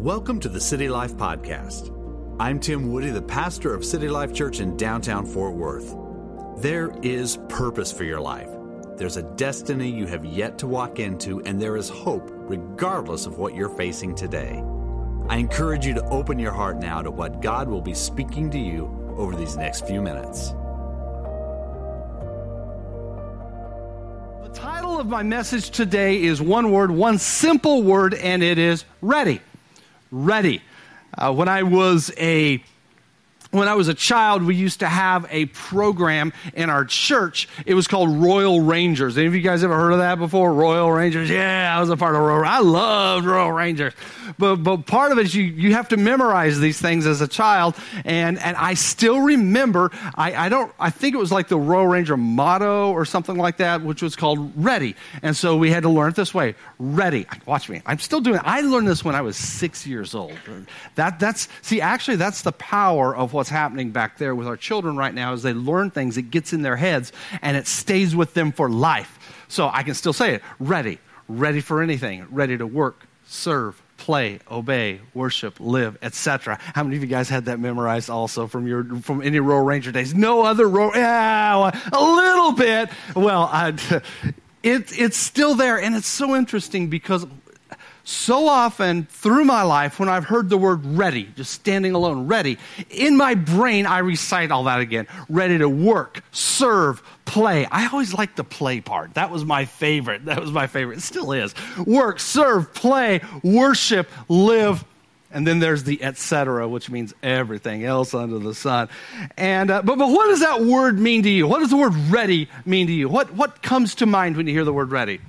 Welcome to the City Life Podcast. I'm Tim Woody, the pastor of City Life Church in downtown Fort Worth. There is purpose for your life. There's a destiny you have yet to walk into, and there is hope regardless of what you're facing today. I encourage you to open your heart now to what God will be speaking to you over these next few minutes. The title of my message today is one word, one simple word, and it is ready ready. Uh, when I was a when I was a child, we used to have a program in our church. It was called Royal Rangers. Any of you guys ever heard of that before? Royal Rangers? Yeah, I was a part of Royal. I loved Royal Rangers. But but part of it is you you have to memorize these things as a child, and and I still remember. I I don't. I think it was like the Royal Ranger motto or something like that, which was called Ready. And so we had to learn it this way: Ready. Watch me. I'm still doing. It. I learned this when I was six years old. That that's see actually that's the power of what what's happening back there with our children right now is they learn things, it gets in their heads and it stays with them for life. So I can still say it ready, ready for anything, ready to work, serve, play, obey, worship, live, etc. How many of you guys had that memorized also from your from any Royal Ranger days? No other Royal, yeah, a little bit. Well, I, it, it's still there, and it's so interesting because so often through my life when I've heard the word ready, just standing alone, ready, in my brain I recite all that again. Ready to work, serve, play. I always liked the play part. That was my favorite. That was my favorite. It still is. Work, serve, play, worship, live, and then there's the etc., which means everything else under the sun. And uh, but but what does that word mean to you? What does the word ready mean to you? What what comes to mind when you hear the word ready?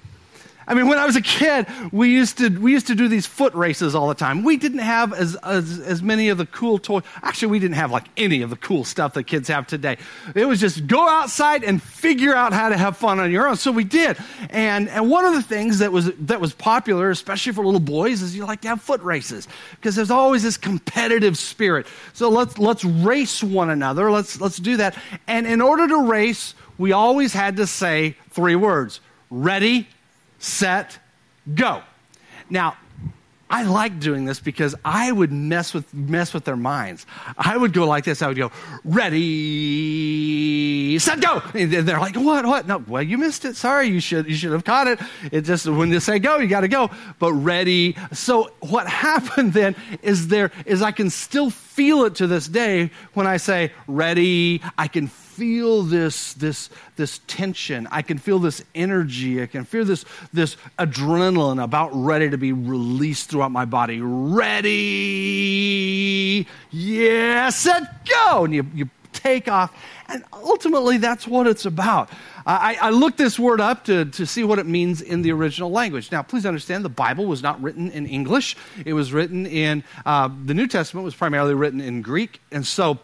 I mean, when I was a kid, we used to we used to do these foot races all the time. We didn't have as, as as many of the cool toys. Actually, we didn't have like any of the cool stuff that kids have today. It was just go outside and figure out how to have fun on your own. So we did. And and one of the things that was that was popular, especially for little boys, is you like to have foot races because there's always this competitive spirit. So let's let's race one another. Let's let's do that. And in order to race, we always had to say three words: ready set, go. Now, I like doing this because I would mess with mess with their minds. I would go like this. I would go, ready, set, go. And they're like, what, what? No, well, you missed it. Sorry, you should you should have caught it. It just when they say go, you got to go. But ready. So what happened then is there is I can still feel it to this day when I say ready. I can feel this, this, this tension. I can feel this energy. I can feel this, this adrenaline about ready to be released throughout my body. Ready, yes, set, go. And you, you take off. And ultimately, that's what it's about. I, I, looked this word up to, to see what it means in the original language. Now, please understand the Bible was not written in English, it was written in, uh, the New Testament was primarily written in Greek. And so,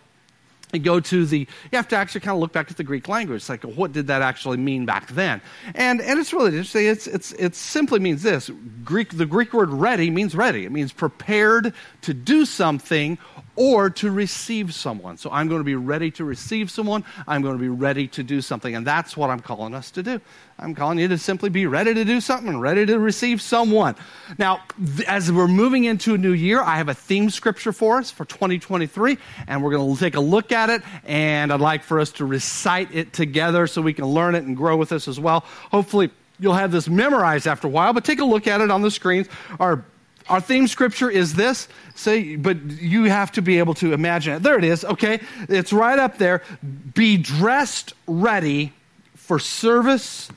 you go to the you have to actually kind of look back at the greek language it's like what did that actually mean back then? And and it's really interesting it's it's it simply means this greek the greek word ready means ready. It means prepared to do something or to receive someone. So I'm going to be ready to receive someone. I'm going to be ready to do something. And that's what I'm calling us to do. I'm calling you to simply be ready to do something and ready to receive someone. Now, as we're moving into a new year, I have a theme scripture for us for 2023, and we're going to take a look at it. And I'd like for us to recite it together so we can learn it and grow with us as well. Hopefully, you'll have this memorized after a while, but take a look at it on the screens. Our our theme scripture is this. Say, but you have to be able to imagine it. There it is. Okay. It's right up there. Be dressed ready for service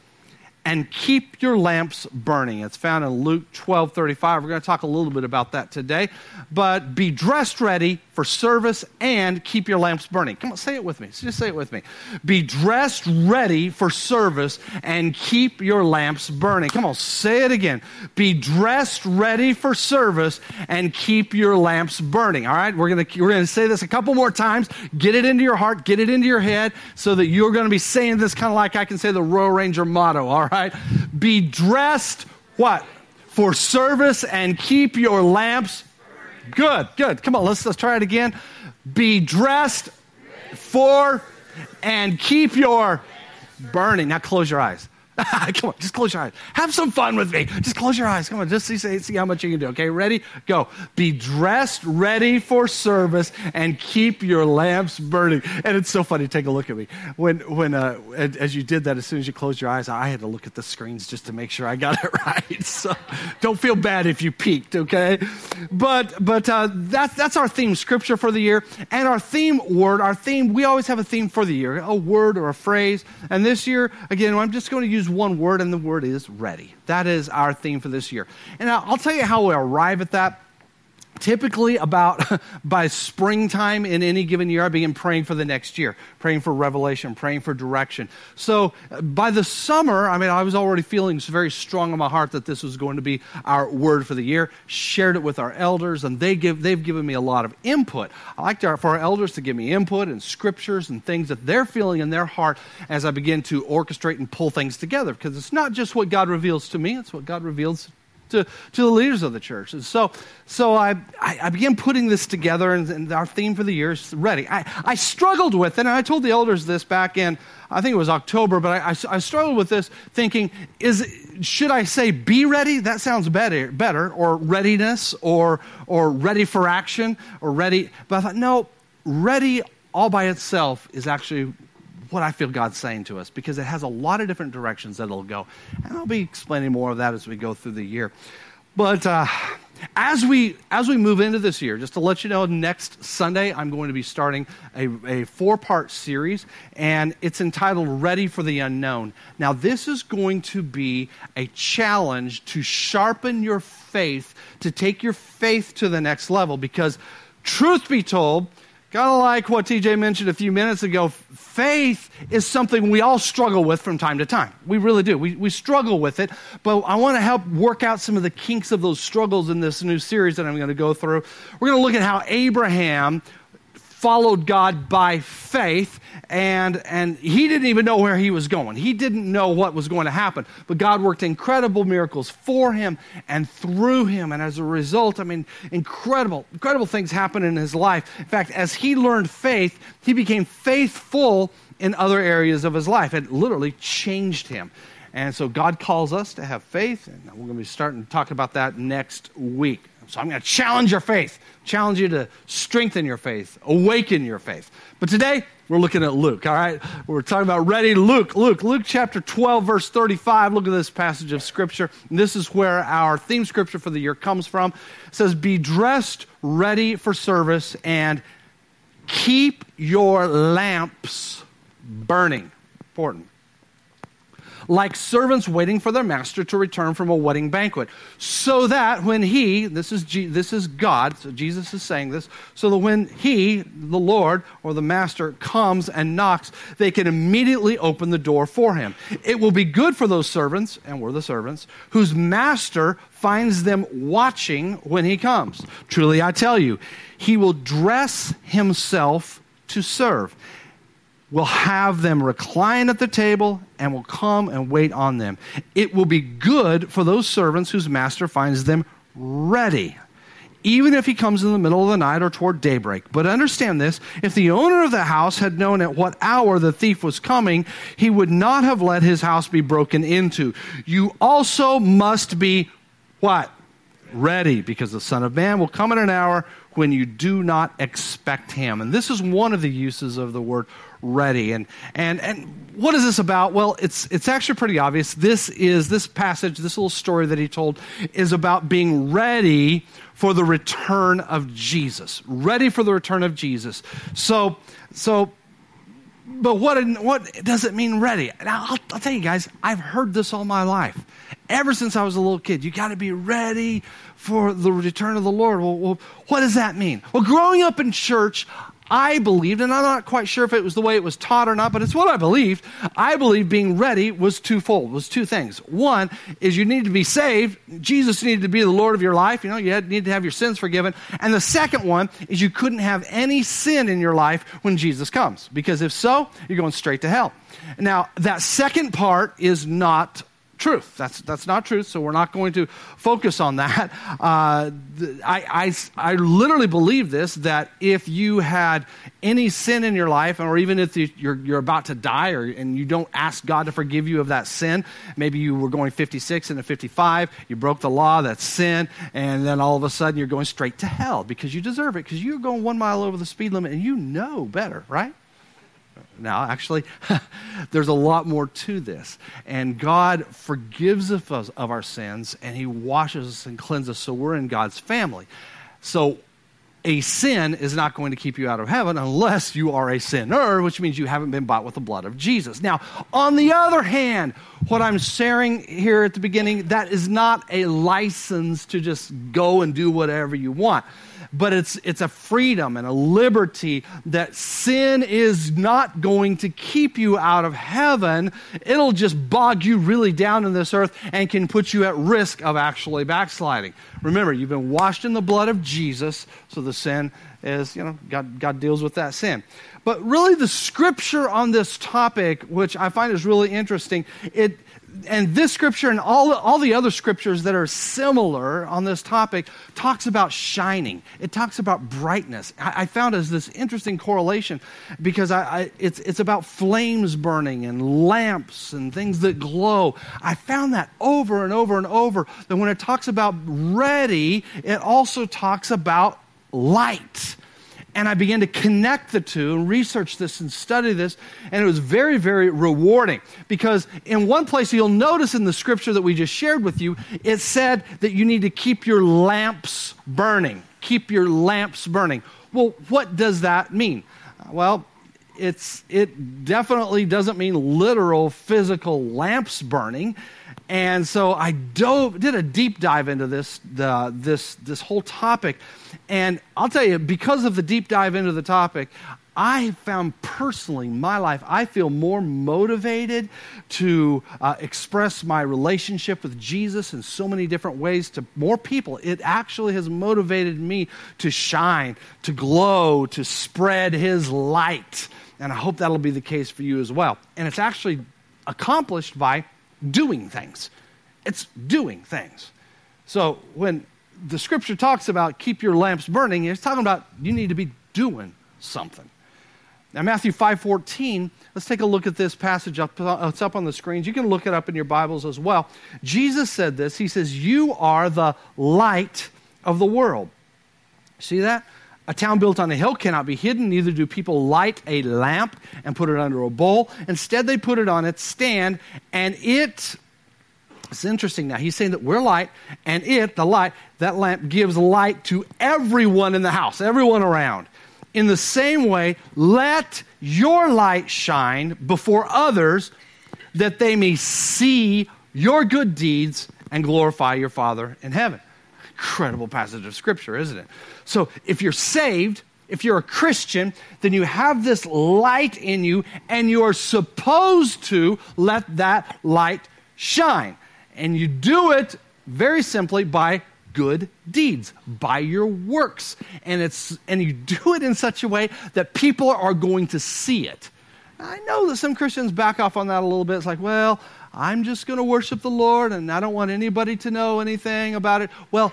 and keep your lamps burning. It's found in Luke 12 35. We're going to talk a little bit about that today. But be dressed ready for service and keep your lamps burning. Come on, say it with me. Just say it with me. Be dressed ready for service and keep your lamps burning. Come on, say it again. Be dressed ready for service and keep your lamps burning. All right, we're going to, we're going to say this a couple more times. Get it into your heart, get it into your head so that you're going to be saying this kind of like I can say the Royal Ranger motto. All right, be dressed what? For service and keep your lamps Good, good. Come on, let's, let's try it again. Be dressed for and keep your burning. Now close your eyes. Come on, just close your eyes. Have some fun with me. Just close your eyes. Come on, just see, see how much you can do. Okay, ready? Go. Be dressed, ready for service, and keep your lamps burning. And it's so funny. Take a look at me. When, when, uh, as you did that, as soon as you closed your eyes, I had to look at the screens just to make sure I got it right. So don't feel bad if you peeked. Okay, but but uh, that's that's our theme scripture for the year, and our theme word. Our theme. We always have a theme for the year, a word or a phrase. And this year, again, I'm just going to use one word, and the word is ready. That is our theme for this year. And I'll tell you how we arrive at that typically about by springtime in any given year i begin praying for the next year praying for revelation praying for direction. So uh, by the summer i mean i was already feeling very strong in my heart that this was going to be our word for the year shared it with our elders and they give they've given me a lot of input. I like to, for our elders to give me input and scriptures and things that they're feeling in their heart as i begin to orchestrate and pull things together because it's not just what god reveals to me it's what god reveals to, to the leaders of the church. And so, so I, I, I began putting this together, and, and, our theme for the year is ready. I, I struggled with it, and I told the elders this back in, I think it was October, but I, I, I struggled with this thinking, is, should I say be ready? That sounds better, better, or readiness, or, or ready for action, or ready. But I thought, no, ready all by itself is actually what I feel God's saying to us because it has a lot of different directions that it'll go. And I'll be explaining more of that as we go through the year. But uh, as we as we move into this year, just to let you know, next Sunday I'm going to be starting a, a four part series, and it's entitled "Ready for the Unknown." Now, this is going to be a challenge to sharpen your faith, to take your faith to the next level. Because, truth be told, Kind of like what TJ mentioned a few minutes ago, faith is something we all struggle with from time to time. We really do. We, we struggle with it, but I want to help work out some of the kinks of those struggles in this new series that I'm going to go through. We're going to look at how Abraham followed God by faith, and, and he didn't even know where he was going. He didn't know what was going to happen. But God worked incredible miracles for him and through him. And as a result, I mean, incredible, incredible things happened in his life. In fact, as he learned faith, he became faithful in other areas of his life. It literally changed him. And so God calls us to have faith, and we're going to be starting to talk about that next week. So I'm going to challenge your faith, challenge you to strengthen your faith, awaken your faith. But today, we're looking at Luke, all right? We're talking about ready Luke. Luke, Luke chapter 12, verse 35. Look at this passage of scripture. And this is where our theme scripture for the year comes from. It says, Be dressed, ready for service, and keep your lamps burning. Important like servants waiting for their master to return from a wedding banquet, so that when he, this is, G, this is God, so Jesus is saying this, so that when he, the Lord or the master, comes and knocks, they can immediately open the door for him. It will be good for those servants, and we're the servants, whose master finds them watching when he comes. Truly, I tell you, he will dress himself to serve will have them recline at the table and will come and wait on them. It will be good for those servants whose master finds them ready, even if he comes in the middle of the night or toward daybreak. But understand this if the owner of the house had known at what hour the thief was coming, he would not have let his house be broken into. You also must be what? Ready, because the Son of Man will come in an hour when you do not expect him. And this is one of the uses of the word ready. And, and, and what is this about? Well, it's, it's actually pretty obvious. This is, this passage, this little story that he told, is about being ready for the return of Jesus. Ready for the return of Jesus. So, so, but what, what does it mean ready? Now, I'll, I'll tell you guys, I've heard this all my life. Ever since I was a little kid, you got to be ready for the return of the Lord. Well, well, what does that mean? Well, growing up in church, I believed, and I'm not quite sure if it was the way it was taught or not, but it's what I believed. I believed being ready was twofold, was two things. One is you need to be saved. Jesus needed to be the Lord of your life. You know, you need to have your sins forgiven. And the second one is you couldn't have any sin in your life when Jesus comes. Because if so, you're going straight to hell. Now, that second part is not truth. That's, that's not truth, so we're not going to focus on that. Uh, I, I, I literally believe this that if you had any sin in your life, or even if you're, you're about to die or, and you don't ask God to forgive you of that sin, maybe you were going 56 and a 55, you broke the law, that's sin, and then all of a sudden you're going straight to hell because you deserve it, because you're going one mile over the speed limit and you know better, right? Now, actually, there's a lot more to this. And God forgives us of our sins and He washes us and cleanses us so we're in God's family. So, a sin is not going to keep you out of heaven unless you are a sinner, which means you haven't been bought with the blood of Jesus. Now, on the other hand, what I'm sharing here at the beginning, that is not a license to just go and do whatever you want but it's, it's a freedom and a liberty that sin is not going to keep you out of heaven. It'll just bog you really down in this earth and can put you at risk of actually backsliding. Remember, you've been washed in the blood of Jesus, so the sin is, you know, God, God deals with that sin. But really, the scripture on this topic, which I find is really interesting, it and this scripture and all, all the other scriptures that are similar on this topic talks about shining. It talks about brightness. I, I found as this interesting correlation because I, I, it's, it's about flames burning and lamps and things that glow. I found that over and over and over that when it talks about ready it also talks about light and I began to connect the two and research this and study this. And it was very, very rewarding because in one place you'll notice in the scripture that we just shared with you, it said that you need to keep your lamps burning. Keep your lamps burning. Well, what does that mean? Well, it's, it definitely doesn't mean literal physical lamps burning. And so I dove, did a deep dive into this, this, this whole topic. And I'll tell you, because of the deep dive into the topic, I found personally in my life, I feel more motivated to uh, express my relationship with Jesus in so many different ways to more people. It actually has motivated me to shine, to glow, to spread His light. And I hope that'll be the case for you as well. And it's actually accomplished by doing things. It's doing things. So when the scripture talks about keep your lamps burning, it's talking about you need to be doing something. Now Matthew 5:14, let's take a look at this passage up uh, it's up on the screens. You can look it up in your Bibles as well. Jesus said this. He says, "You are the light of the world." See that? A town built on a hill cannot be hidden, neither do people light a lamp and put it under a bowl. Instead, they put it on its stand, and it. It's interesting now. He's saying that we're light, and it, the light, that lamp gives light to everyone in the house, everyone around. In the same way, let your light shine before others that they may see your good deeds and glorify your Father in heaven incredible passage of scripture, isn't it? So if you're saved, if you're a Christian, then you have this light in you and you're supposed to let that light shine. And you do it very simply by good deeds by your works and it's and you do it in such a way that people are going to see it i know that some christians back off on that a little bit it's like well i'm just going to worship the lord and i don't want anybody to know anything about it well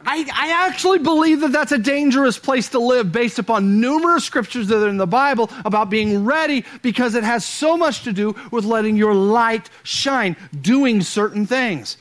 I, I, actually believe that that's a dangerous place to live based upon numerous scriptures that are in the Bible about being ready because it has so much to do with letting your light shine, doing certain things.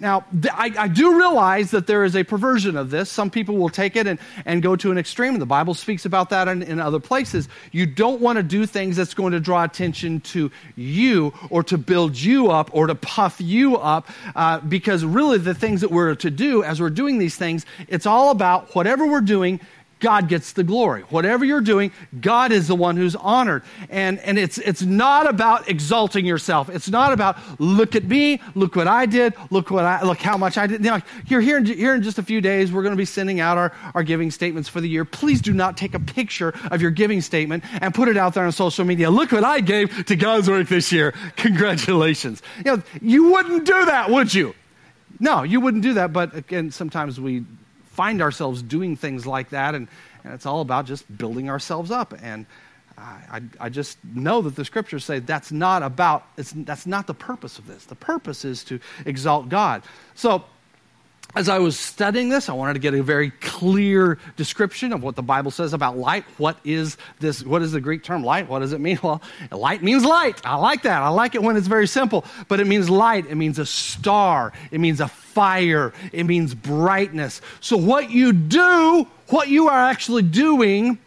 Now, I, I, do realize that there is a perversion of this. Some people will take it and, and go to an extreme. The Bible speaks about that in, in other places. You don't want to do things that's going to draw attention to you or to build you up or to puff you up uh, because really the things that we're to do as we're doing these things, it's all about whatever we're doing God gets the glory. Whatever you're doing, God is the one who's honored. And, and it's, it's not about exalting yourself. It's not about, look at me, look what I did, look what I, look how much I did. You know, here, here, in, here in just a few days, we're going to be sending out our, our giving statements for the year. Please do not take a picture of your giving statement and put it out there on social media. Look what I gave to God's work this year. Congratulations. You know, you wouldn't do that, would you? No, you wouldn't do that. But again, sometimes we find ourselves doing things like that, and, and it's all about just building ourselves up. And I, I just know that the scriptures say that's not about, that's not the purpose of this. The purpose is to exalt God. So, as I was studying this, I wanted to get a very clear description of what the Bible says about light. What is this? What is the Greek term light? What does it mean? Well, light means light. I like that. I like it when it's very simple, but it means light. It means a star. It means a fire. It means brightness. So, what you do, what you are actually doing,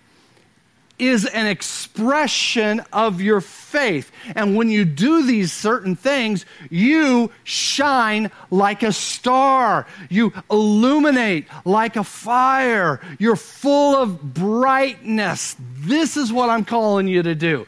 is an expression of your faith. And when you do these certain things, you shine like a star. You illuminate like a fire. You're full of brightness. This is what I'm calling you to do.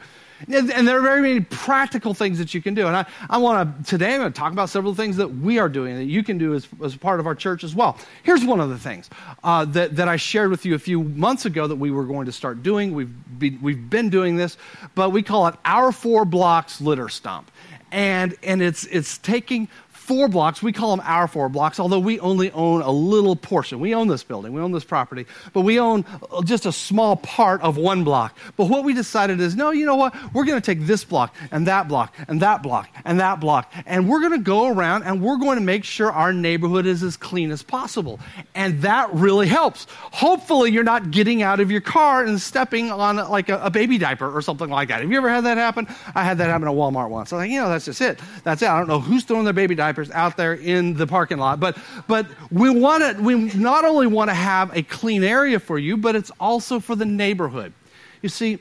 And there are very many practical things that you can do. And I, I want to, today, I'm going to talk about several things that we are doing that you can do as, as part of our church as well. Here's one of the things uh, that, that I shared with you a few months ago that we were going to start doing. We've, be, we've been doing this, but we call it Our Four Blocks Litter Stomp. And, and it's, it's taking four blocks. We call them our four blocks, although we only own a little portion. We own this building, we own this property, but we own uh, just a small part of one block. But what we decided is no, you know what? We're going to take this block and that block and that block and that block, and we're going to go around and we're going to make sure our neighborhood is as clean as possible. And that really helps. Hopefully, you're not getting out of your car and stepping on like a, a baby diaper or something like that. Have you ever had that happen? I had that happen at Walmart once. I was like, you know, that's just it. That's it. I don't know who's throwing their baby diaper diapers out there in the parking lot. But, but we, want to, we not only want to have a clean area for you, but it's also for the neighborhood. You see,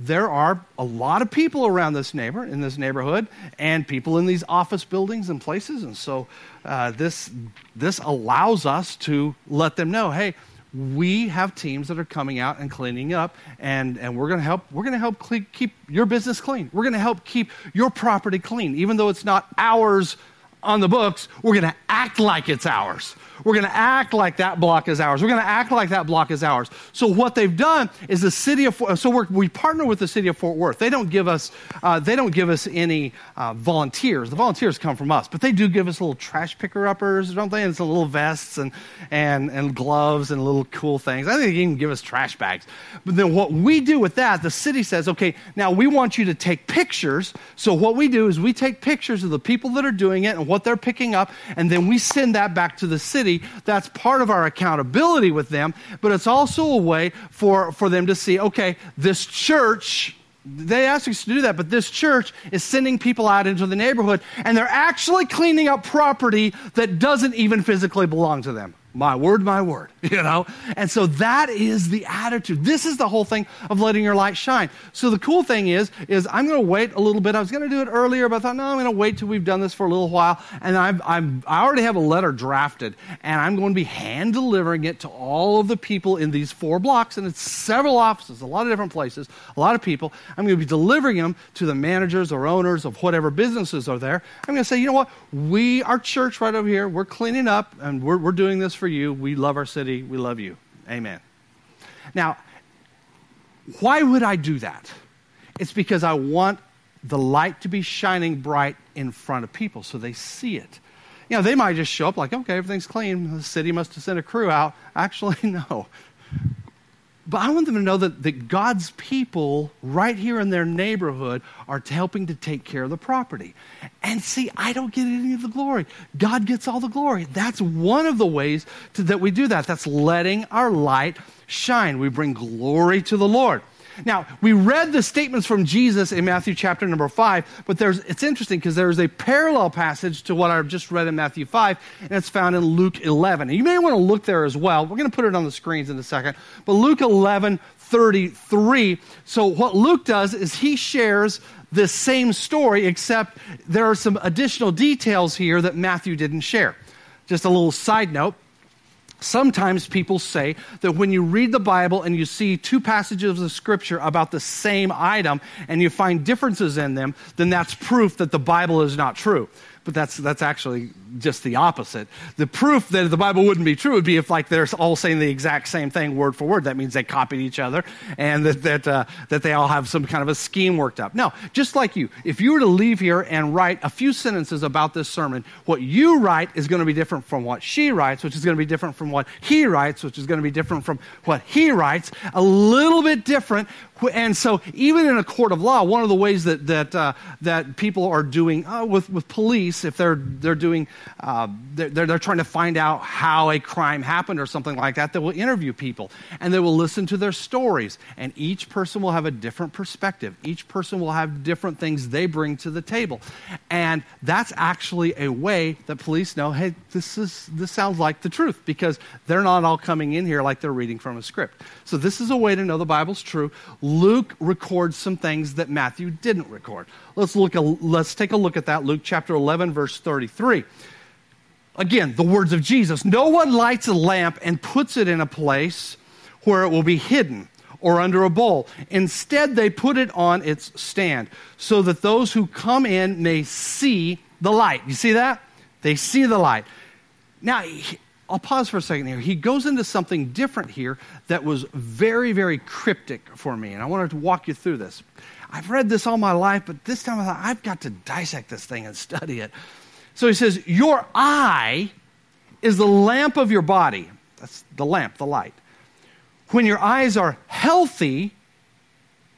there are a lot of people around this neighbor in this neighborhood and people in these office buildings and places and so uh, this this allows us to let them know hey we have teams that are coming out and cleaning up and, and we're going to help we're going to help cle- keep your business clean we're going to help keep your property clean even though it's not ours on the books, we're going to act like it's ours. We're going to act like that block is ours. We're going to act like that block is ours. So what they've done is the city of so we partner with the city of Fort Worth. They don't give us uh, they don't give us any uh, volunteers. The volunteers come from us, but they do give us little trash picker uppers, don't they? And some little vests and and and gloves and little cool things. I think they even give us trash bags. But then what we do with that, the city says, okay, now we want you to take pictures. So what we do is we take pictures of the people that are doing it and what they're picking up, and then we send that back to the city that's part of our accountability with them, but it's also a way for, for them to see okay, this church they ask us to do that, but this church is sending people out into the neighborhood and they're actually cleaning up property that doesn't even physically belong to them. My word, my word, you know? And so that is the attitude. This is the whole thing of letting your light shine. So the cool thing is, is I'm going to wait a little bit. I was going to do it earlier, but I thought, no, I'm going to wait till we've done this for a little while. And I've, I'm, I already have a letter drafted, and I'm going to be hand delivering it to all of the people in these four blocks. And it's several offices, a lot of different places, a lot of people. I'm going to be delivering them to the managers or owners of whatever businesses are there. I'm going to say, you know what? We, our church right over here, we're cleaning up, and we're, we're doing this for you. We love our city. We love you. Amen. Now, why would I do that? It's because I want the light to be shining bright in front of people so they see it. You know, they might just show up like, okay, everything's clean. The city must have sent a crew out. Actually, no. But I want them to know that, that God's people right here in their neighborhood are helping to take care of the property. And see, I don't get any of the glory. God gets all the glory. That's one of the ways to, that we do that. That's letting our light shine. We bring glory to the Lord. Now, we read the statements from Jesus in Matthew chapter number 5, but there's, it's interesting because there's a parallel passage to what I've just read in Matthew 5, and it's found in Luke 11. And you may want to look there as well. We're going to put it on the screens in a second. But Luke 11, 33. So, what Luke does is he shares the same story, except there are some additional details here that Matthew didn't share. Just a little side note Sometimes people say that when you read the Bible and you see two passages of Scripture about the same item and you find differences in them, then that's proof that the Bible is not true. but that's that's actually just the opposite. The proof that the Bible wouldn't be true would be if like they're all saying the exact same thing word for word. That means they copied each other and that that uh, that they all have some kind of a scheme worked up. No, just like you, if you were to leave here and write a few sentences about this sermon, what you write is going to be different from what she writes, which is going to be different from what he writes, which is going to be different from what he writes. A little bit different and so, even in a court of law, one of the ways that that uh, that people are doing uh, with with police, if they're they're doing uh, they're, they're trying to find out how a crime happened or something like that, they will interview people and they will listen to their stories, and each person will have a different perspective. Each person will have different things they bring to the table, and that's actually a way that police know, hey, this is this sounds like the truth because they're not all coming in here like they're reading from a script. So this is a way to know the Bible's true. Luke records some things that Matthew didn't record. Let's look. Let's take a look at that. Luke chapter 11, verse 33. Again, the words of Jesus. No one lights a lamp and puts it in a place where it will be hidden or under a bowl. Instead, they put it on its stand so that those who come in may see the light. You see that? They see the light. Now, I'll pause for a second here. He goes into something different here that was very, very cryptic for me, and I wanted to walk you through this. I've read this all my life, but this time I thought, I've got to dissect this thing and study it. So he says, Your eye is the lamp of your body. That's the lamp, the light. When your eyes are healthy,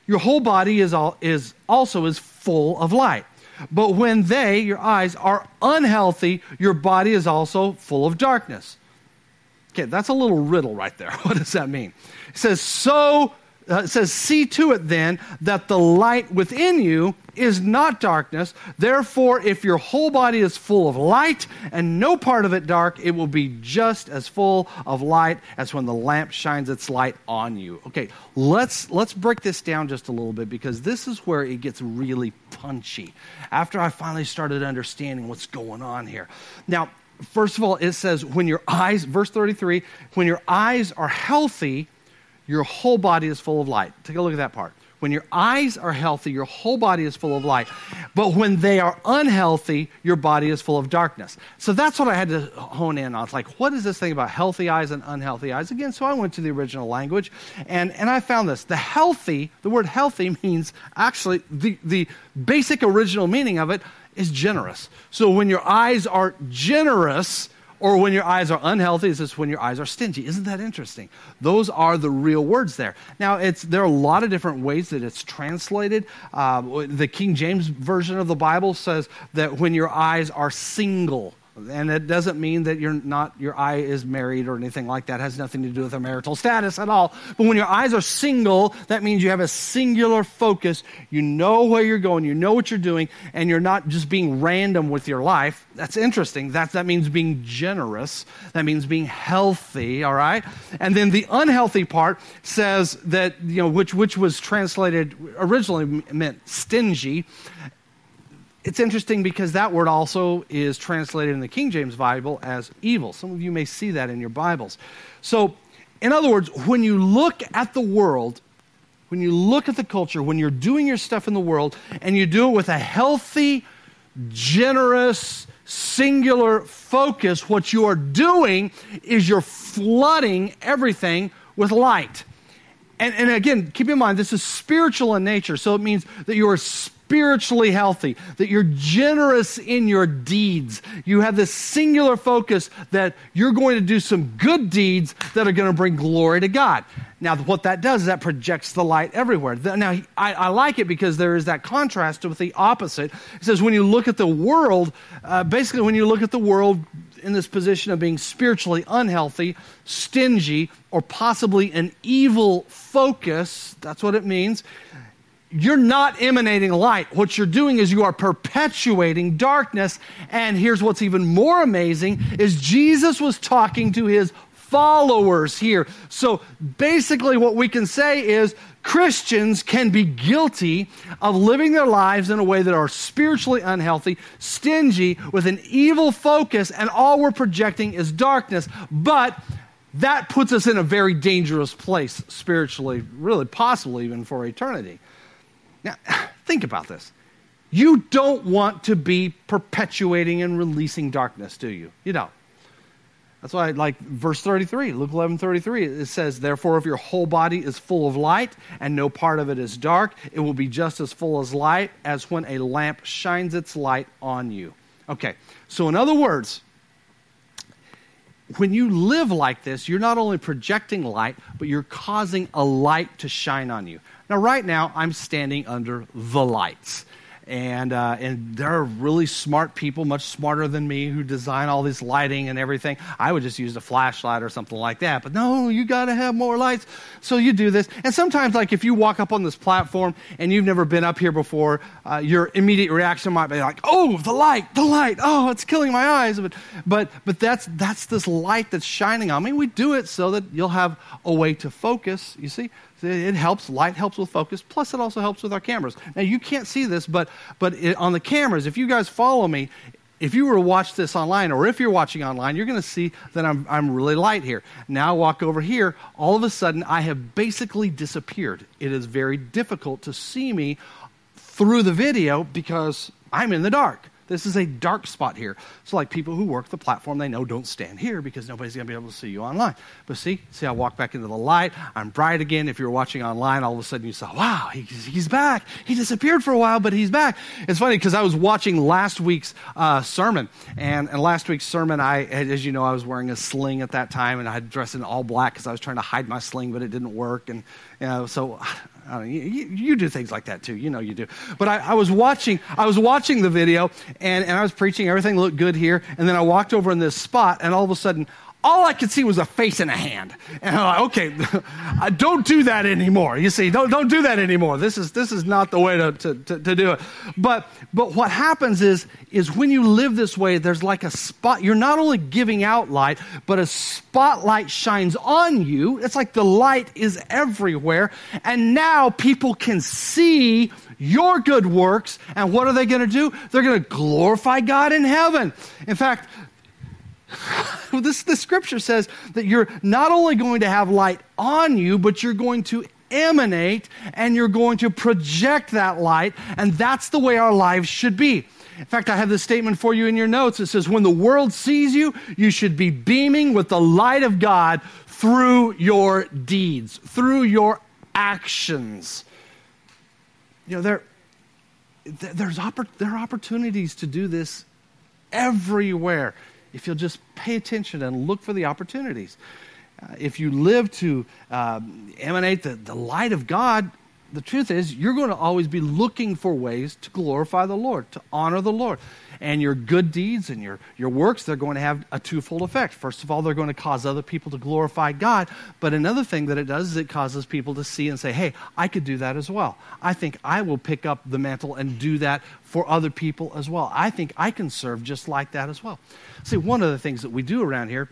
your whole body is, all, is also is full of light. But when they, your eyes, are unhealthy, your body is also full of darkness. Okay, that's a little riddle right there. What does that mean? It says, so, uh, it says, see to it then that the light within you is not darkness. Therefore, if your whole body is full of light and no part of it dark, it will be just as full of light as when the lamp shines its light on you. Okay, let's let's break this down just a little bit because this is where it gets really punchy. After I finally started understanding what's going on here. Now, first of all, it says, when your eyes, verse 33, when your eyes are healthy, your whole body is full of light. Take a look at that part. When your eyes are healthy, your whole body is full of light. But when they are unhealthy, your body is full of darkness. So that's what I had to hone in on. It's like, what is this thing about healthy eyes and unhealthy eyes? Again, so I went to the original language and, and I found this. The healthy, the word healthy means actually the, the basic original meaning of it is generous. So when your eyes are generous, or when your eyes are unhealthy, it's just when your eyes are stingy. Isn't that interesting? Those are the real words there. Now, it's, there are a lot of different ways that it's translated. Uh, the King James Version of the Bible says that when your eyes are single, and it doesn't mean that you're not, your eye is married or anything like that. It has nothing to do with a marital status at all. But when your eyes are single, that means you have a singular focus. You know where you're going, you know what you're doing, and you're not just being random with your life. That's interesting. That, that means being generous. That means being healthy, all right? And then the unhealthy part says that, you know, which, which was translated originally meant stingy it's interesting because that word also is translated in the King James Bible as evil. Some of you may see that in your Bibles. So, in other words, when you look at the world, when you look at the culture, when you're doing your stuff in the world, and you do it with a healthy, generous, singular focus, what you are doing is you're flooding everything with light. And, and again, keep in mind, this is spiritual in nature, so it means that you are spiritually healthy, that you're generous in your deeds. You have this singular focus that you're going to do some good deeds that are going to bring glory to God. Now, what that does is that projects the light everywhere. Now, I, I like it because there is that contrast with the opposite. It says when you look at the world, uh, basically, when you look at the world in this position of being spiritually unhealthy, stingy, or possibly an evil focus, that's what it means you're not emanating light. What you're doing is you are perpetuating darkness. And here's what's even more amazing is Jesus was talking to his followers here. So basically what we can say is Christians can be guilty of living their lives in a way that are spiritually unhealthy, stingy, with an evil focus, and all we're projecting is darkness. But that puts us in a very dangerous place spiritually, really, possibly even for eternity. Now, think about this. You don't want to be perpetuating and releasing darkness, do you? You don't. That's why, like verse 33, Luke 11 33, it says, Therefore, if your whole body is full of light and no part of it is dark, it will be just as full as light as when a lamp shines its light on you. Okay, so in other words, when you live like this, you're not only projecting light, but you're causing a light to shine on you. Now, right now, I'm standing under the lights and uh, and there are really smart people, much smarter than me, who design all this lighting and everything. I would just use a flashlight or something like that, but no, you got to have more lights. So you do this, and sometimes, like if you walk up on this platform and you've never been up here before, uh, your immediate reaction might be like, "Oh, the light, the light! Oh, it's killing my eyes!" But but but that's that's this light that's shining on me. We do it so that you'll have a way to focus. You see, it helps. Light helps with focus. Plus, it also helps with our cameras. Now, you can't see this, but, but it, on the cameras, if you guys follow me, if you were to watch this online, or if you're watching online, you're going to see that I'm, I'm really light here. Now, I walk over here. All of a sudden, I have basically disappeared. It is very difficult to see me through the video because I'm in the dark. This is a dark spot here. So, like people who work the platform, they know don't stand here because nobody's going to be able to see you online. But see, see, I walk back into the light. I'm bright again. If you're watching online, all of a sudden you saw, wow, he's, he's back. He disappeared for a while, but he's back. It's funny because I was watching last week's uh, sermon, and, and last week's sermon, I, as you know, I was wearing a sling at that time, and I had dressed in all black because I was trying to hide my sling, but it didn't work. And you know, so you, you, do things like that too. You know you do. But I, I, was watching, I was watching the video and, and I was preaching. Everything looked good here. And then I walked over in this spot and all of a sudden all I could see was a face and a hand. And I'm like, okay, don't do that anymore. You see, don't, don't do that anymore. This is, this is not the way to, to, to, to, do it. But, but what happens is, is when you live this way, there's like a spot. You're not only giving out light, but a spotlight shines on you. It's like the light is everywhere. And now people can see your good works. And what are they going to do? They're going to glorify God in heaven. In fact, this, the scripture says that you're not only going to have light on you, but you're going to emanate and you're going to project that light. And that's the way our lives should be. In fact, I have this statement for you in your notes. It says, When the world sees you, you should be beaming with the light of God through your deeds, through your actions. You know, there, there's oppor- there are opportunities to do this everywhere if you'll just pay attention and look for the opportunities. Uh, if you live to uh, emanate the, the light of God, the truth is you're going to always be looking for ways to glorify the Lord, to honor the Lord. And your good deeds and your, your works, they're going to have a twofold effect. First of all, they're going to cause other people to glorify God. But another thing that it does is it causes people to see and say, hey, I could do that as well. I think I will pick up the mantle and do that for other people as well. I think I can serve just like that as well. See, one of the things that we do around here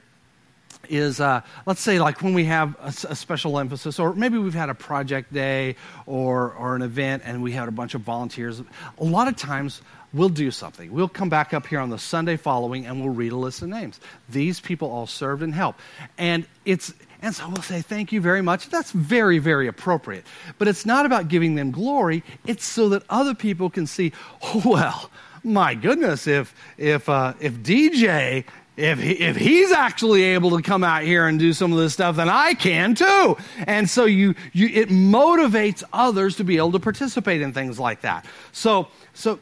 is uh, let's say like when we have a, a, special emphasis or maybe we've had a project day or, or an event and we had a bunch of volunteers a lot of times we'll do something. We'll come back up here on the sunday following and we'll read a list of names. These people all served and helped. And it's and so we'll say thank you very much. That's very very appropriate. But it's not about giving them glory. It's so that other people can see well my goodness, if if uh, if DJ if, he, if he's actually able to come out here and do some of this stuff, then I can too. And so you, you, it motivates others to be able to participate in things like that. So, so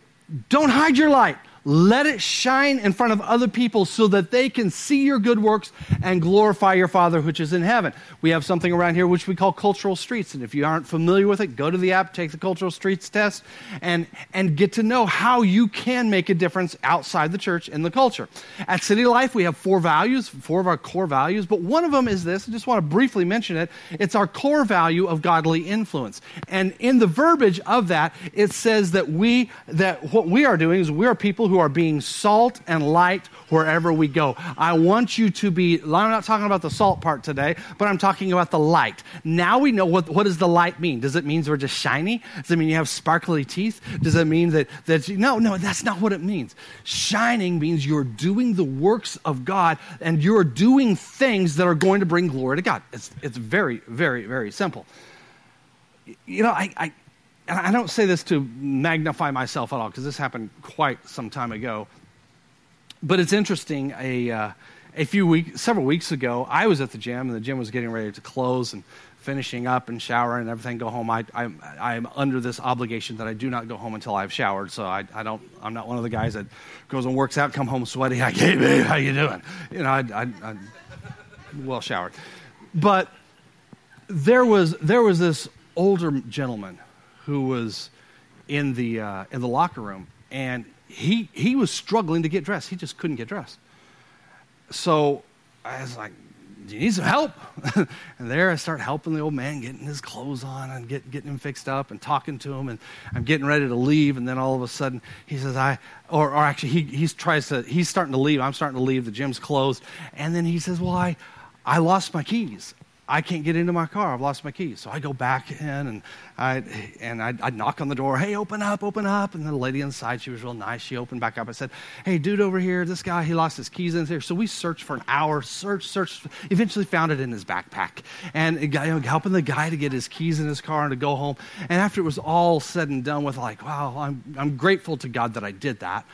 don't hide your light. Let it shine in front of other people so that they can see your good works and glorify your Father which is in heaven. We have something around here which we call cultural streets. And if you aren't familiar with it, go to the app, take the cultural streets test, and, and get to know how you can make a difference outside the church in the culture. At City Life, we have four values, four of our core values, but one of them is this. I just want to briefly mention it. It's our core value of godly influence. And in the verbiage of that, it says that we, that what we are doing is we are people who are being salt and light wherever we go. I want you to be, I'm not talking about the salt part today, but I'm talking about the light. Now we know what, what does the light mean? Does it mean we're just shiny? Does it mean you have sparkly teeth? Does it mean that, that you, no, no, that's not what it means. Shining means you're doing the works of God and you're doing things that are going to bring glory to God. It's, it's very, very, very simple. You know, I, I and I don't say this to magnify myself at all because this happened quite some time ago. But it's interesting. A uh, a few weeks, several weeks ago, I was at the gym, and the gym was getting ready to close and finishing up and showering and everything. Go home. I, I, I'm under this obligation that I do not go home until I've showered. So I, I don't. I'm not one of the guys that goes and works out, come home sweaty. Like hey, babe, how you doing? You know, I, I, I well showered. But there was there was this older gentleman who was in the uh, in the locker room, and he he was struggling to get dressed. He just couldn't get dressed. So I was like, "Do you need some help?" and there I start helping the old man getting his clothes on and get, getting him fixed up and talking to him, and I'm getting ready to leave, and then all of a sudden he says, "I," or, or actually he he tries to he's starting to leave. I'm starting to leave. The gym's closed, and then he says, "Well, I." I lost my keys. I can't get into my car. I've lost my keys. So I go back in and I and I I knock on the door. Hey, open up, open up. And the lady inside, she was real nice. She opened back up. I said, Hey, dude, over here, this guy, he lost his keys in there. So we searched for an hour, searched, searched. Eventually found it in his backpack, and you know, helping the guy to get his keys in his car and to go home. And after it was all said and done with, like, wow, I'm I'm grateful to God that I did that.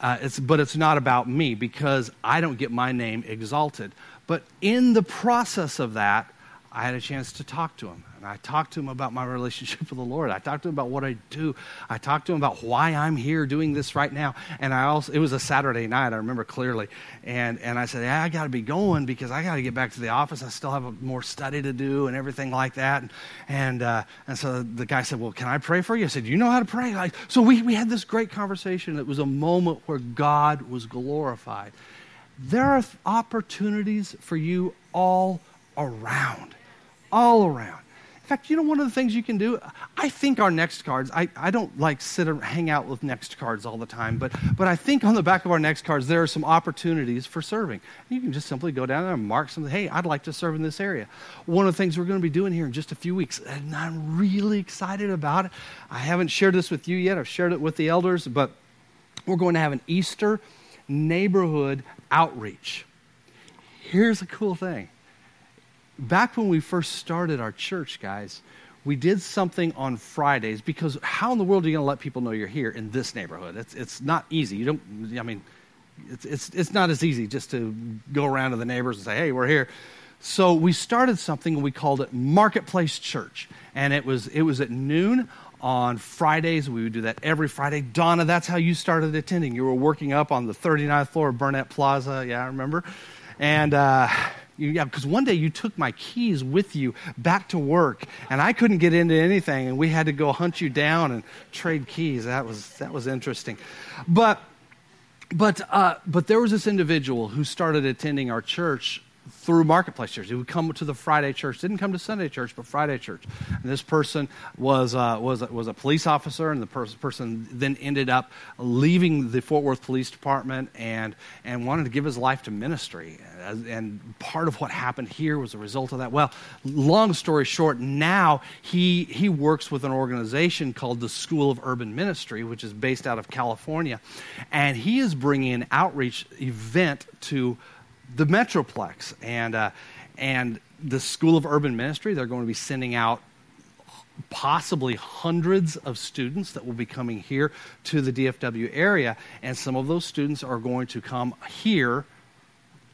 Uh, it's, but it's not about me because I don't get my name exalted. But in the process of that, I had a chance to talk to him. And I talked to him about my relationship with the Lord. I talked to him about what I do. I talked to him about why I'm here doing this right now. And I also, it was a Saturday night, I remember clearly. And, and I said, yeah, I got to be going because I got to get back to the office. I still have a, more study to do and everything like that. And, and, uh, and so the guy said, well, can I pray for you? I said, you know how to pray? Like, so we, we had this great conversation. It was a moment where God was glorified. There are opportunities for you all around all around. In fact, you know one of the things you can do? I think our next cards, I, I don't like sit and hang out with next cards all the time, but, but I think on the back of our next cards, there are some opportunities for serving. You can just simply go down there and mark something, hey, I'd like to serve in this area. One of the things we're going to be doing here in just a few weeks, and I'm really excited about it. I haven't shared this with you yet, I've shared it with the elders, but we're going to have an Easter neighborhood outreach. Here's a cool thing back when we first started our church, guys, we did something on Fridays because how in the world are you going to let people know you're here in this neighborhood? It's, it's not easy. You don't, I mean, it's, it's, it's not as easy just to go around to the neighbors and say, hey, we're here. So we started something and we called it Marketplace Church. And it was, it was at noon on Fridays. We would do that every Friday. Donna, that's how you started attending. You were working up on the 39th floor of Burnett Plaza. Yeah, I remember. And, uh, yeah, because one day you took my keys with you back to work, and I couldn't get into anything, and we had to go hunt you down and trade keys. That was that was interesting, but but uh, but there was this individual who started attending our church through marketplace church. He would come to the Friday church. Didn't come to Sunday church, but Friday church. And this person was uh, was was a police officer, and the pers- person then ended up leaving the Fort Worth Police Department and and wanted to give his life to ministry. And part of what happened here was a result of that. Well, long story short, now he he works with an organization called the School of Urban Ministry, which is based out of California, and he is bringing an outreach event to the Metroplex and, uh, and the School of Urban Ministry. They're going to be sending out possibly hundreds of students that will be coming here to the DFW area. And some of those students are going to come here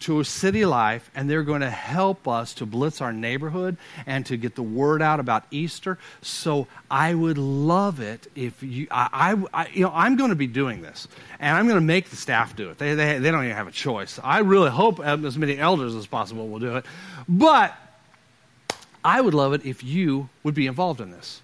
to a city life and they're going to help us to blitz our neighborhood and to get the word out about Easter. So I would love it if you, I, I, you know, I'm going to be doing this and I'm going to make the staff do it. They, they, they don't even have a choice. I really hope as many elders as possible will do it. But I would love it if you would be involved in this.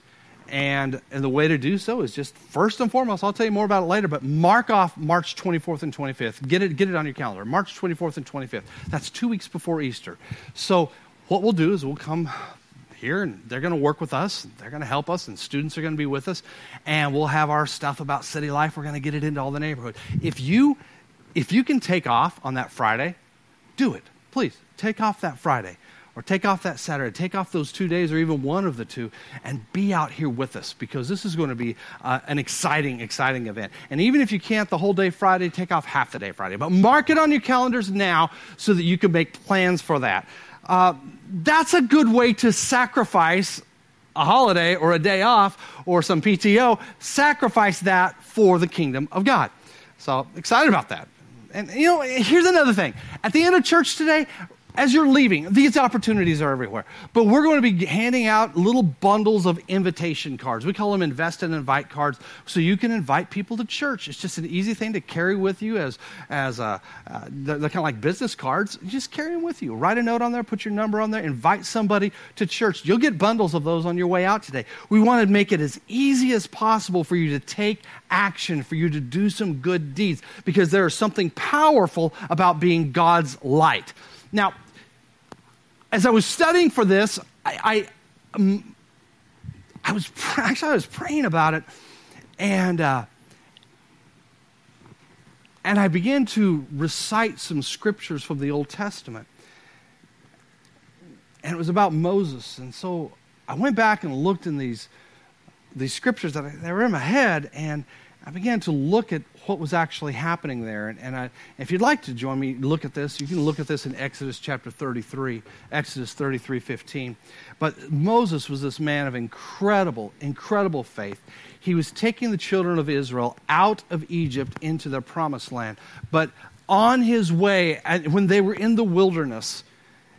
And, and the way to do so is just first and foremost, I'll tell you more about it later, but mark off March 24th and 25th. Get it, get it on your calendar. March 24th and 25th. That's two weeks before Easter. So what we'll do is we'll come here and they're going to work with us. They're going to help us, and students are going to be with us. And we'll have our stuff about city life. We're going to get it into all the neighborhood. If you, if you can take off on that Friday, do it. Please take off that Friday or take off that Saturday, take off those two days or even one of the two, and be out here with us because this is going to be uh, an exciting, exciting event. And even if you can't the whole day Friday, take off half the day Friday. But mark it on your calendars now so that you can make plans for that. Uh, that's a good way to sacrifice a holiday or a day off or some PTO, sacrifice that for the kingdom of God. So excited about that. And you know, here's another thing. At the end of church today, as you're leaving, these opportunities are everywhere. But we're going to be handing out little bundles of invitation cards. We call them invest and invite cards, so you can invite people to church. It's just an easy thing to carry with you as as uh, uh, they're, they're kind of like business cards. Just carry them with you. Write a note on there, put your number on there, invite somebody to church. You'll get bundles of those on your way out today. We want to make it as easy as possible for you to take action, for you to do some good deeds, because there is something powerful about being God's light. Now, as I was studying for this, I, I, um, I was actually I was praying about it, and uh, and I began to recite some scriptures from the Old Testament, and it was about Moses, and so I went back and looked in these these scriptures that, I, that were in my head, and I began to look at what was actually happening there. And, and I, if you'd like to join me, look at this. You can look at this in Exodus chapter 33, Exodus 33 15. But Moses was this man of incredible, incredible faith. He was taking the children of Israel out of Egypt into their promised land. But on his way, when they were in the wilderness,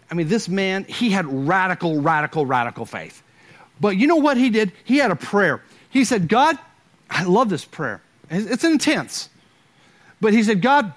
I mean, this man, he had radical, radical, radical faith. But you know what he did? He had a prayer. He said, God, I love this prayer. It's intense. But he said, God,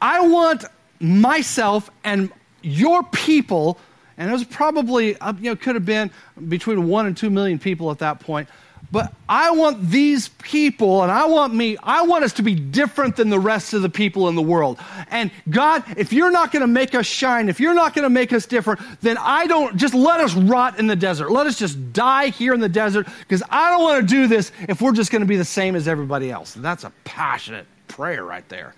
I want myself and your people, and it was probably, uh, you know, could have been between one and two million people at that point. But I want these people and I want me, I want us to be different than the rest of the people in the world. And God, if you're not going to make us shine, if you're not going to make us different, then I don't, just let us rot in the desert. Let us just die here in the desert because I don't want to do this if we're just going to be the same as everybody else. And that's a passionate prayer right there.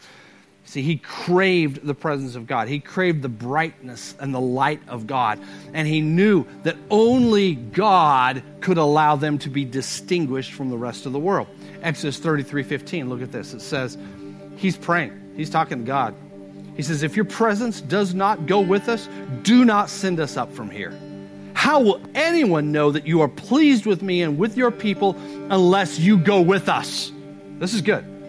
See, he craved the presence of God. He craved the brightness and the light of God. And he knew that only God could allow them to be distinguished from the rest of the world. Exodus 33 15, look at this. It says, He's praying, he's talking to God. He says, If your presence does not go with us, do not send us up from here. How will anyone know that you are pleased with me and with your people unless you go with us? This is good.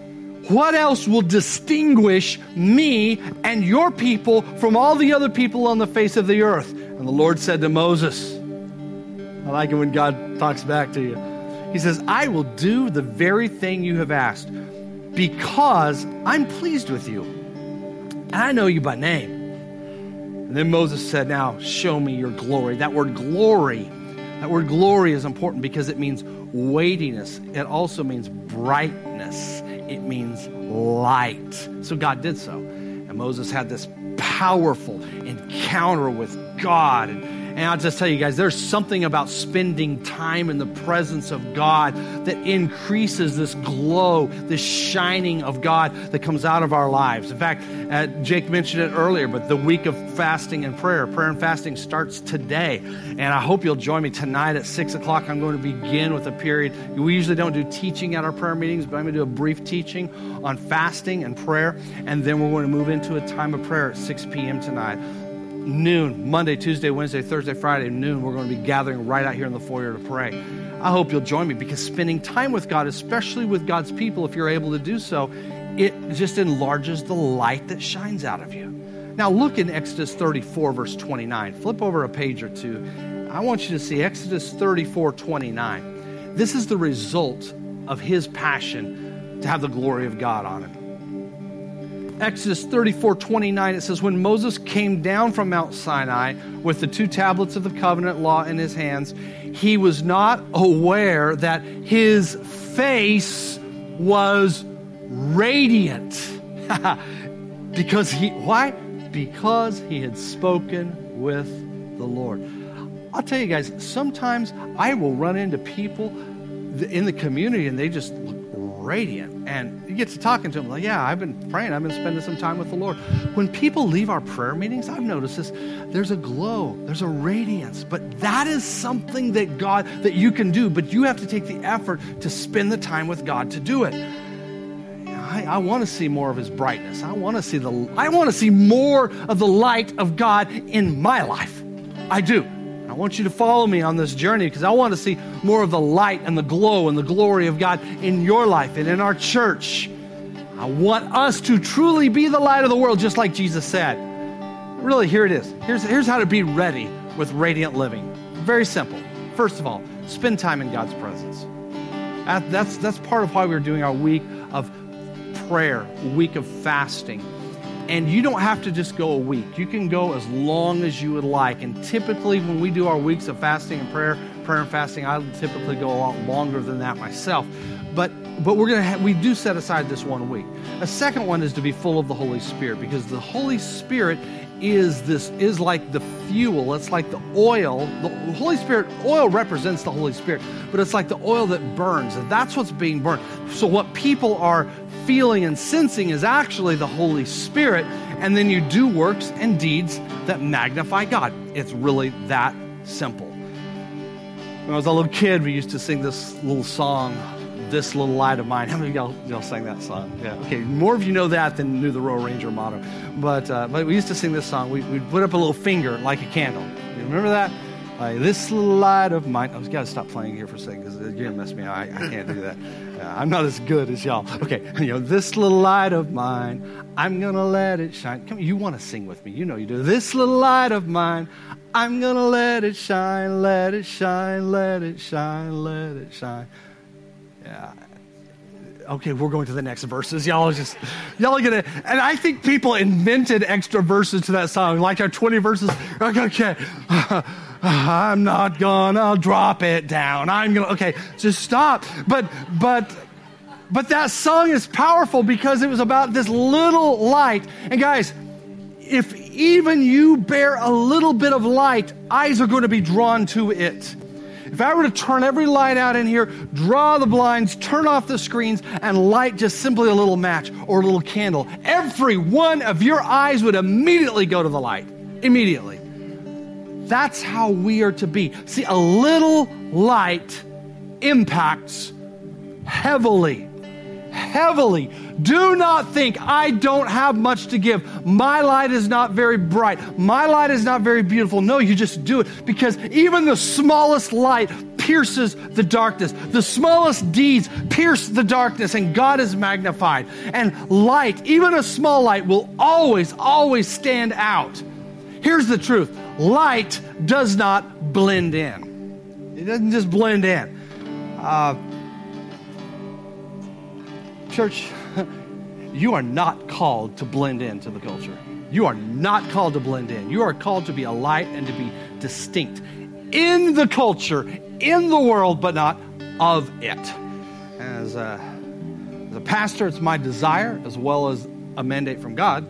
What else will distinguish me and your people from all the other people on the face of the earth? And the Lord said to Moses, I like it when God talks back to you. He says, I will do the very thing you have asked because I'm pleased with you. And I know you by name. And then Moses said, Now show me your glory. That word glory, that word glory is important because it means weightiness, it also means brightness it means light. So God did so. And Moses had this powerful encounter with God. And and I'll just tell you guys, there's something about spending time in the presence of God that increases this glow, this shining of God that comes out of our lives. In fact, uh, Jake mentioned it earlier, but the week of fasting and prayer, prayer and fasting starts today. And I hope you'll join me tonight at 6 o'clock. I'm going to begin with a period. We usually don't do teaching at our prayer meetings, but I'm going to do a brief teaching on fasting and prayer. And then we're going to move into a time of prayer at 6 p.m. tonight noon, Monday, Tuesday, Wednesday, Thursday, Friday, noon, we're going to be gathering right out here in the foyer to pray. I hope you'll join me because spending time with God, especially with God's people, if you're able to do so, it just enlarges the light that shines out of you. Now, look in Exodus 34, verse 29. Flip over a page or two. I want you to see Exodus 34, 29. This is the result of his passion to have the glory of God on it. Exodus 34 29, it says, When Moses came down from Mount Sinai with the two tablets of the covenant law in his hands, he was not aware that his face was radiant. because he, why? Because he had spoken with the Lord. I'll tell you guys, sometimes I will run into people in the community and they just look radiant. And you get to talking to them, like, yeah, I've been praying, I've been spending some time with the Lord. When people leave our prayer meetings, I've noticed this, there's a glow, there's a radiance. But that is something that God, that you can do, but you have to take the effort to spend the time with God to do it. I, I want to see more of his brightness. I want to see the I want to see more of the light of God in my life. I do. I want you to follow me on this journey because I want to see more of the light and the glow and the glory of God in your life and in our church. I want us to truly be the light of the world, just like Jesus said. Really, here it is. Here's, here's how to be ready with radiant living. Very simple. First of all, spend time in God's presence. That's, that's part of why we're doing our week of prayer, week of fasting. And you don't have to just go a week. You can go as long as you would like. And typically, when we do our weeks of fasting and prayer, prayer and fasting, I typically go a lot longer than that myself. But but we're gonna have, we do set aside this one week. A second one is to be full of the Holy Spirit because the Holy Spirit is this is like the fuel it's like the oil the holy spirit oil represents the holy spirit but it's like the oil that burns and that's what's being burned so what people are feeling and sensing is actually the holy spirit and then you do works and deeds that magnify god it's really that simple when i was a little kid we used to sing this little song this little light of mine. How many of y'all, y'all sang that song? Yeah. Okay. More of you know that than knew the Royal Ranger motto. But uh, but we used to sing this song. We, would put up a little finger like a candle. You remember that? Like this little light of mine. I was got to stop playing here for a second because you're gonna mess me up. I, I can't do that. Uh, I'm not as good as y'all. Okay. You know this little light of mine. I'm gonna let it shine. Come, you want to sing with me? You know you do. This little light of mine. I'm gonna let it shine, let it shine, let it shine, let it shine. Yeah. Okay, we're going to the next verses. Y'all are just, y'all are gonna, and I think people invented extra verses to that song, like our 20 verses. Like, okay, I'm not gonna drop it down. I'm gonna, okay, just stop. But, but, but that song is powerful because it was about this little light. And guys, if even you bear a little bit of light, eyes are going to be drawn to it. If I were to turn every light out in here, draw the blinds, turn off the screens, and light just simply a little match or a little candle, every one of your eyes would immediately go to the light. Immediately. That's how we are to be. See, a little light impacts heavily heavily. Do not think I don't have much to give. My light is not very bright. My light is not very beautiful. No, you just do it because even the smallest light pierces the darkness. The smallest deeds pierce the darkness, and God is magnified. And light, even a small light, will always, always stand out. Here's the truth light does not blend in, it doesn't just blend in. Uh, Church, you are not called to blend into the culture. You are not called to blend in. You are called to be a light and to be distinct in the culture, in the world, but not of it. As a, as a pastor, it's my desire, as well as a mandate from God.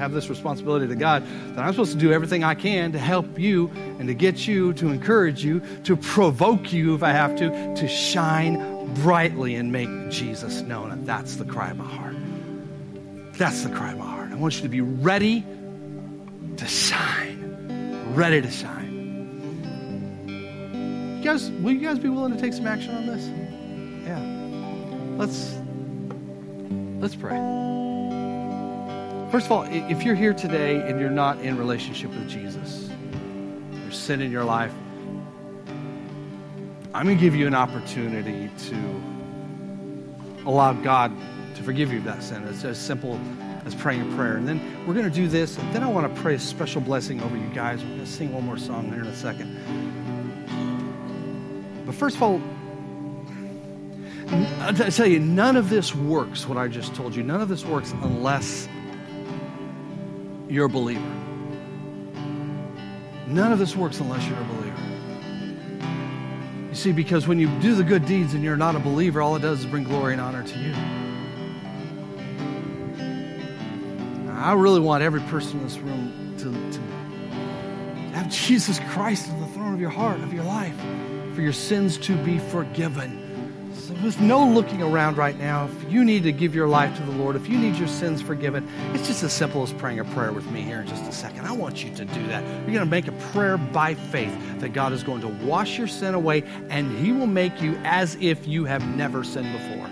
Have this responsibility to God that I'm supposed to do everything I can to help you and to get you, to encourage you, to provoke you if I have to, to shine brightly and make Jesus known. And that's the cry of my heart. That's the cry of my heart. I want you to be ready to shine. Ready to shine. You guys, will you guys be willing to take some action on this? Yeah. Let's let's pray. First of all, if you're here today and you're not in relationship with Jesus, there's sin in your life, I'm going to give you an opportunity to allow God to forgive you of that sin. It's as simple as praying a prayer. And then we're going to do this, and then I want to pray a special blessing over you guys. We're going to sing one more song here in a second. But first of all, I tell you, none of this works, what I just told you. None of this works unless you're a believer. None of this works unless you're a believer. You see, because when you do the good deeds and you're not a believer, all it does is bring glory and honor to you. I really want every person in this room to, to have Jesus Christ on the throne of your heart, of your life, for your sins to be forgiven there's no looking around right now. If you need to give your life to the Lord, if you need your sins forgiven, it's just as simple as praying a prayer with me here in just a second. I want you to do that. You're going to make a prayer by faith that God is going to wash your sin away and He will make you as if you have never sinned before.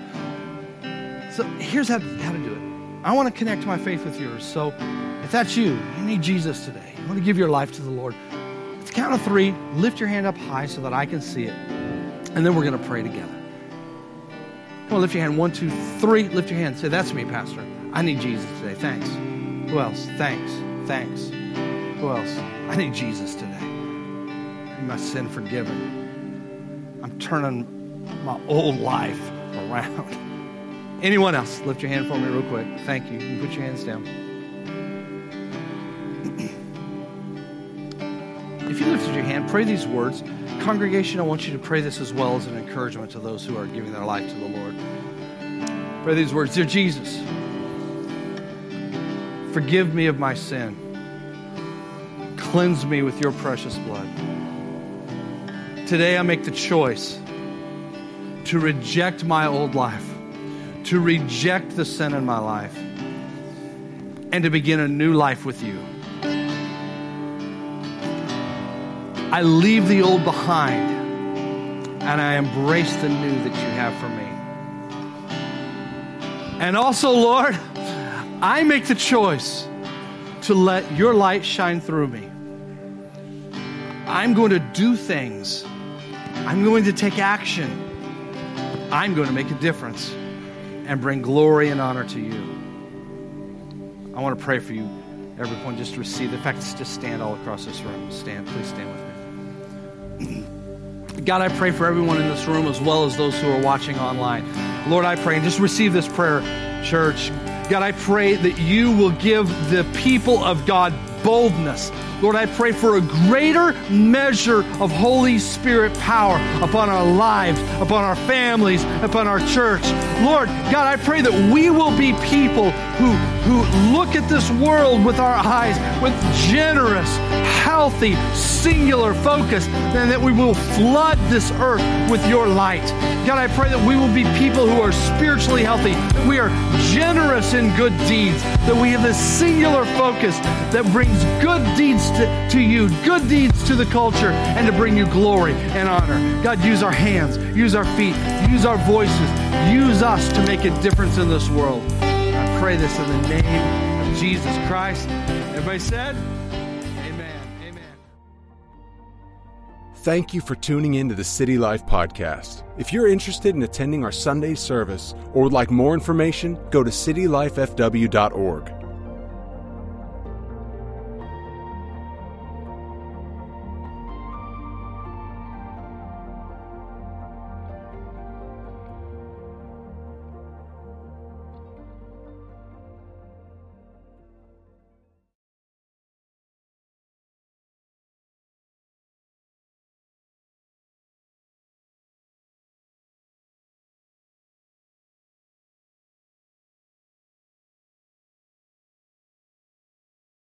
So here's how, how to do it. I want to connect my faith with yours. So if that's you, you need Jesus today. You want to give your life to the Lord the count of three, lift your hand up high so that I can see it. And then we're going to pray together. Come on, lift your hand. One, two, three. Lift your hand. Say, That's me, Pastor. I need Jesus today. Thanks. Who else? Thanks. Thanks. Who else? I need Jesus today. I need my sin forgiven. I'm turning my old life around. Anyone else? Lift your hand for me real quick. Thank you. You put your hands down. If you lifted your hand, pray these words. Congregation, I want you to pray this as well as an encouragement to those who are giving their life to the Lord. Pray these words Dear Jesus, forgive me of my sin. Cleanse me with your precious blood. Today I make the choice to reject my old life, to reject the sin in my life, and to begin a new life with you. I leave the old behind and I embrace the new that you have for me. And also, Lord, I make the choice to let your light shine through me. I'm going to do things. I'm going to take action. I'm going to make a difference and bring glory and honor to you. I want to pray for you, everyone, just receive. In fact, just stand all across this room. Stand, please stand with me. God, I pray for everyone in this room as well as those who are watching online. Lord, I pray and just receive this prayer, church. God, I pray that you will give the people of God boldness. Lord, I pray for a greater measure of Holy Spirit power upon our lives, upon our families, upon our church. Lord, God, I pray that we will be people who, who look at this world with our eyes with generous, healthy, singular focus, and that we will flood this earth with your light. God, I pray that we will be people who are spiritually healthy, that we are generous in good deeds, that we have this singular focus that brings good deeds to, to you, good deeds to the culture, and to bring you glory and honor. God, use our hands, use our feet, use our voices, use us to make a difference in this world. I pray this in the name of Jesus Christ. Everybody said, Amen. Amen. Thank you for tuning in to the City Life Podcast. If you're interested in attending our Sunday service or would like more information, go to citylifefw.org.